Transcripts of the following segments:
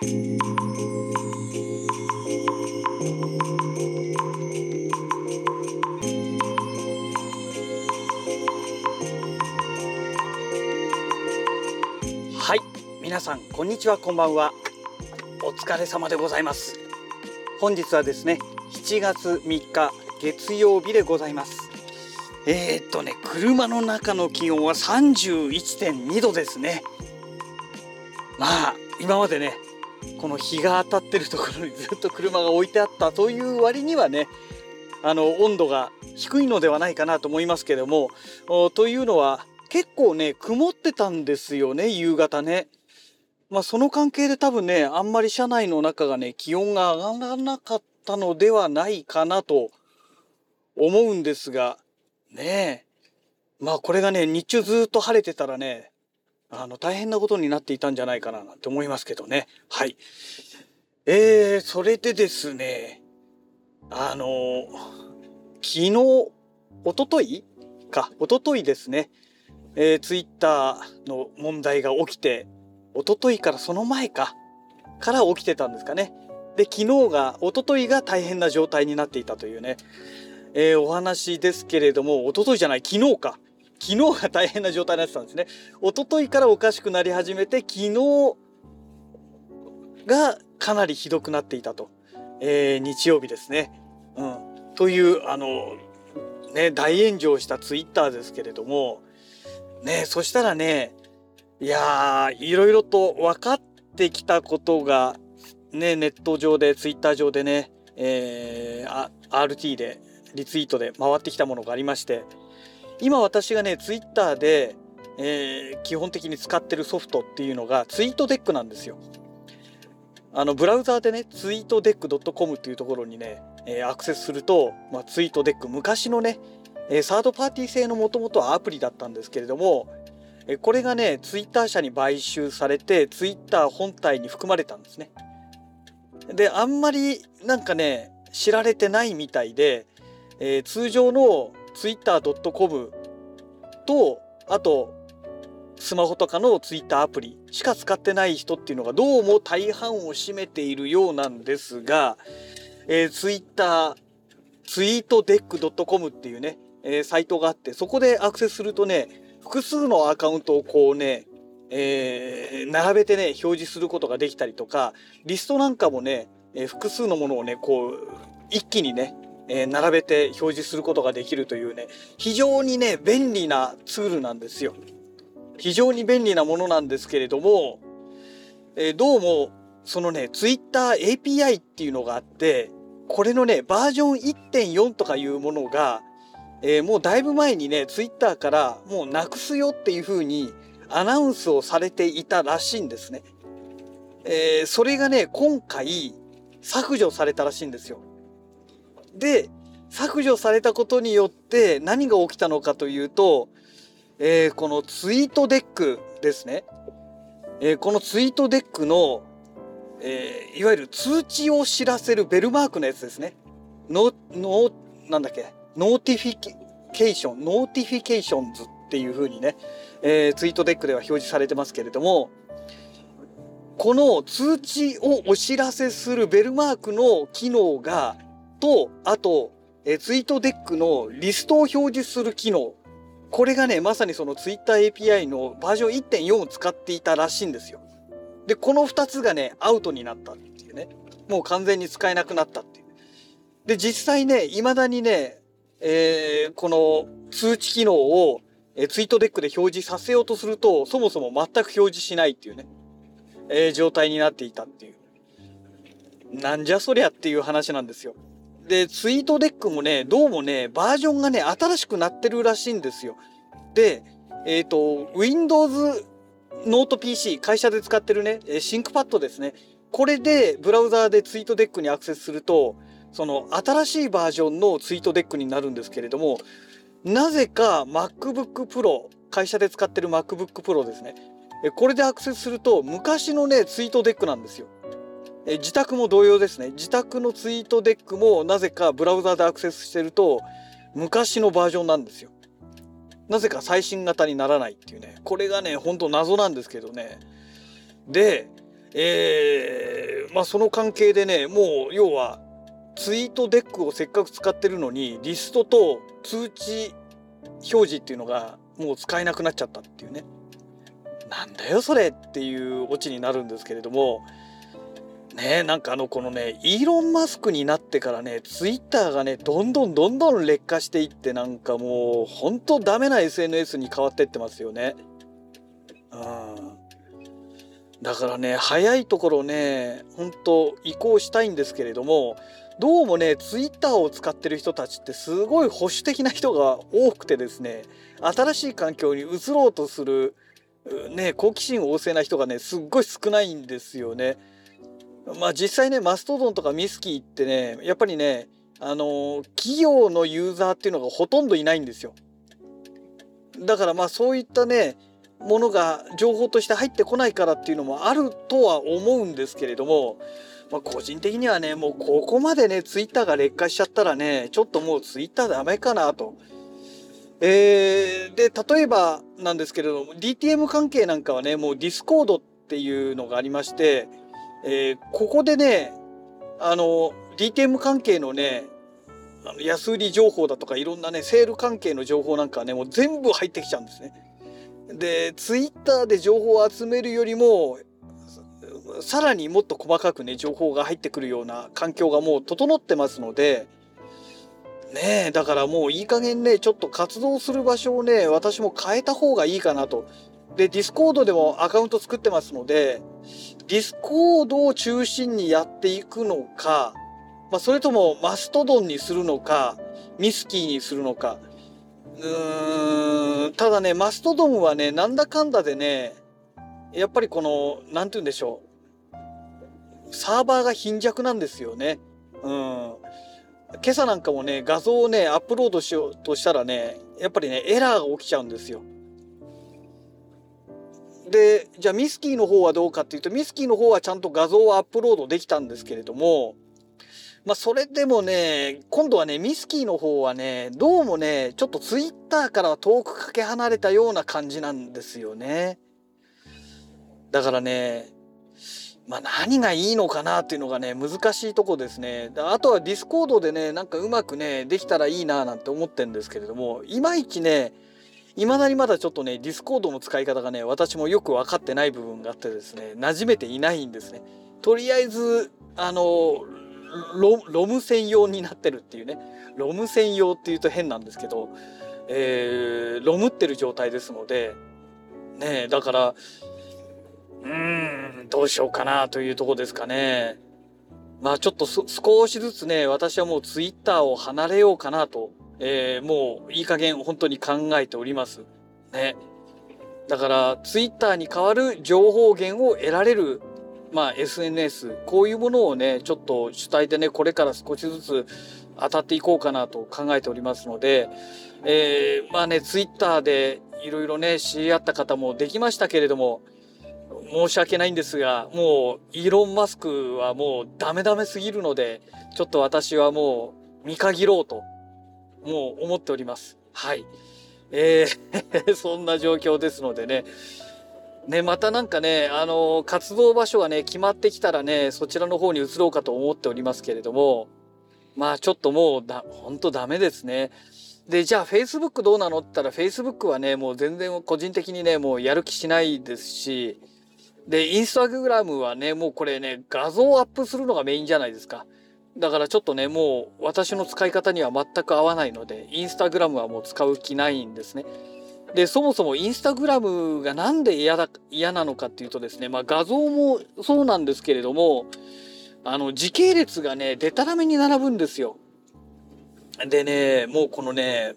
はい。皆さんこんにちはこんばんは。お疲れ様でございます。本日はですね7月3日月曜日でございます。えー、っとね車の中の気温は31.2度ですね。まあ今までねこの日が当たってるところにずっと車が置いてあったという割にはねあの温度が低いのではないかなと思いますけどもというのは結構ね、曇ってたんですよね、夕方ね。まあその関係で多分ね、あんまり車内の中がね、気温が上がらなかったのではないかなと思うんですが、ねえ。まあこれがね、日中ずっと晴れてたらね、あの、大変なことになっていたんじゃないかななんて思いますけどね。はい。えー、それでですね、あの昨日、おとといか、おとといですね、えー、ツイッターの問題が起きて、おとといからその前か、から起きてたんですかね。で、昨日が、おとといが大変な状態になっていたというね、えー、お話ですけれども、おとといじゃない、昨日か。昨日が大変な状態になってたんですね。おとといからおかしくなり始めて、昨日がかなりひどくなっていたと。えー、日曜日ですね。うん。という、あの、ね、大炎上したツイッターですけれども、ねそしたらね、いやー、いろいろと分かってきたことが、ね、ネット上で、ツイッター上でね、えー、RT で、リツイートで回ってきたものがありまして、今私がね、ツイッターで、えー、基本的に使ってるソフトっていうのがツイートデックなんですよ。あのブラウザーでね、ツイートデック .com っていうところにね、えー、アクセスすると、まあ、ツイートデック、昔のね、えサードパーティー製のもともとはアプリだったんですけれども、えこれがね、ツイッター社に買収されて、ツイッター本体に含まれたんですね。で、あんまりなんかね、知られてないみたいで、えー、通常の twitter.com と、あと、スマホとかのツイッターアプリしか使ってない人っていうのがどうも大半を占めているようなんですが、えー、ツイッター、ツイートデック .com っていうね、えー、サイトがあってそこでアクセスするとね複数のアカウントをこうね、えー、並べてね表示することができたりとかリストなんかもね、えー、複数のものをねこう一気にね、え並べて表示することができるというね非常にね便利なツールなんですよ。非常に便利なものなんですけれども、えどうもそのね Twitter API っていうのがあってこれのねバージョン1.4とかいうものがえー、もうだいぶ前にねツイッターからもうなくすよっていう風にアナウンスをされていたらしいんですね。えー、それがね今回削除されたらしいんですよ。で削除されたことによって何が起きたのかというと、えー、この TweetDeckですね。えー、この TweetDeckの、えー、いわゆる通知を知らせるベルマークのやつですね。の、の、なんだっけ Notifi cation、Notifications っていう風にね、えー、ツイートデックでは表示されてますけれども、この通知をお知らせするベルマークの機能が、と、あと、えー、 TweetDeckのリストを表示する機能。これがね、まさにそのツイッター API のバージョン1.4を使っていたらしいんですよ。で、この2つがね、アウトになったっていうね。もう完全に使えなくなったっていう。で、実際ね、未だにね、えー、この通知機能を、えー、 TweetDeckで表示させようとすると、そもそも全く表示しないっていうね、えー、状態になっていたっていう。なんじゃそりゃっていう話なんですよ。で、ツイートデックもね、どうもね、バージョンがね、新しくなってるらしいんですよ。で、えっ、ー、と、Windows ノート PC、会社で使ってるね、 ThinkPad ですね。これでブラウザーでツイートデックにアクセスすると、その新しいバージョンのツイートデックになるんですけれどもなぜか MacBook Pro 会社で使ってる MacBook Pro ですねこれでアクセスすると昔のねツイートデックなんですよえ自宅も同様ですね。自宅のツイートデックもなぜかブラウザでアクセスしてると昔のバージョンなんですよ。なぜか最新型にならないっていうね。これがねほんと謎なんですけどね。でえーまあその関係でねもう要はツイートデックをせっかく使ってるのにリストと通知表示っていうのがもう使えなくなっちゃったっていうね。なんだよそれっていうオチになるんですけれどもねなんかあのこのねイーロン・マスクになってからねツイッターがねどんどんどんどん劣化していってなんかもうほんとダメな SNS に変わってってますよね。うんだからね早いところねほんと移行したいんですけれどもどうもねツイッターを使ってる人たちってすごい保守的な人が多くてですね新しい環境に移ろうとするね好奇心旺盛な人がねすっごい少ないんですよね。まあ実際ねマストドンとかミスキーってねやっぱりねあの企業のユーザーっていうのがほとんどいないんですよ。だからまあそういったねものが情報として入ってこないからっていうのもあるとは思うんですけれども、まあ、個人的にはねもうここまでねツイッターが劣化しちゃったらねちょっともうツイッターダメかなと。えー、で例えばなんですけれども DTM 関係なんかはねもう Discord っていうのがありまして、えー、ここでねあの DTM 関係のねあの安売り情報だとかいろんなねセール関係の情報なんかはねもう全部入ってきちゃうんですね。でツイッターで情報を集めるよりもさらにもっと細かくね情報が入ってくるような環境がもう整ってますのでねえだからもういい加減ねちょっと活動する場所をね私も変えた方がいいかなと。で Discordでもアカウント作ってますので Discordを中心にやっていくのか、まあ、それともマストドンにするのかミスキーにするのかうーんただねマストドンはねなんだかんだでねやっぱりこの何て言うんでしょうサーバーが貧弱なんですよね。うん今朝なんかもね画像をねアップロードしようとしたらねやっぱりねエラーが起きちゃうんですよ。でじゃあミスキーの方はどうかっていうとミスキーの方はちゃんと画像をアップロードできたんですけれどもまあ、それでもね、今度はね、 Misskey の方はね、どうもね、ちょっとツイッターからは遠くかけ離れたような感じなんですよね。だからね、まあ、何がいいのかなっていうのがね、難しいとこですね。あとは Discord でね、なんかうまくね、できたらいいななんて思ってんですけれども、いまいちね、未だにまだちょっとね、 Discordの使い方がね、私もよく分かってない部分があってですね、馴染めていないんですね。とりあえず、あの、ロロム専用になってるっていうねロム専用っていうと変なんですけど、えー、ロムってる状態ですのでねだからうーんどうしようかなというとこですかね。まあちょっと少しずつね私はもうツイッターを離れようかなと、えー、もういい加減本当に考えております。ね。だからツイッターに代わる情報源を得られるまあ、SNS こういうものをねちょっと主体でねこれから少しずつ当たっていこうかなと考えておりますので、えー、まあねツイッターでいろいろね知り合った方もできましたけれども申し訳ないんですがもうイーロン・マスクはもうダメダメすぎるのでちょっと私はもう見限ろうともう思っております。はい。えー そんな状況ですのでねね、またなんかね、あの、活動場所がね、決まってきたらね、そちらの方に移ろうかと思っておりますけれども、まあちょっともうだ、ほんとダメですね。で、じゃあ Facebook どうなのって言ったら Facebook はね、もう全然個人的にね、もうやる気しないですし、で、インスタグラムはね、もうこれね、画像をアップするのがメインじゃないですか。だからちょっとね、もう私の使い方には全く合わないので、インスタグラムはもう使う気ないんですね。でそもそもインスタグラムがなんで嫌だ嫌なのかっていうとですね、まあ、画像もそうなんですけれどもあの時系列がねでたらめに並ぶんですよ。でねもうこのね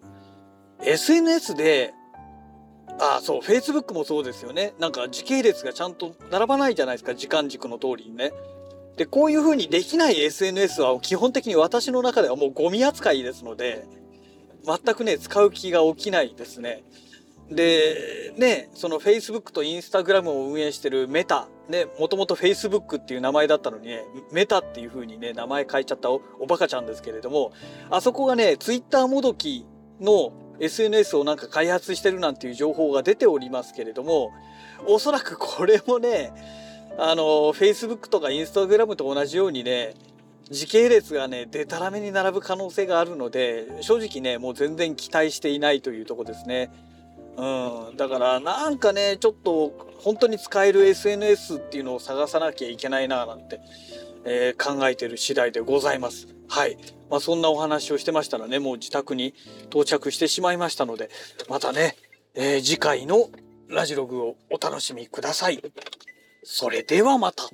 SNS でああそう Facebook もそうですよねなんか時系列がちゃんと並ばないじゃないですか時間軸の通りにね。でこういう風にできない SNS は基本的に私の中ではもうゴミ扱いですので全くね使う気が起きないですね。で、ね、その Facebook と Instagram を運営してるメタ、ね、もともと Facebook っていう名前だったのにね、メタっていう風にね、名前変えちゃったおおバカちゃんですけれども、あそこがね、Twitter もどきの SNS をなんか開発してるなんていう情報が出ておりますけれども、おそらくこれもね、あの Facebook とか Instagram と同じようにね時系列がねでたらめに並ぶ可能性があるので正直ねもう全然期待していないというとこですね。うん、だからなんかねちょっと本当に使える SNS っていうのを探さなきゃいけないななんて、えー、考えてる次第でございます。はい。まあ、そんなお話をしてましたらねもう自宅に到着してしまいましたのでまたね、えー、次回のラジログをお楽しみください。それではまた。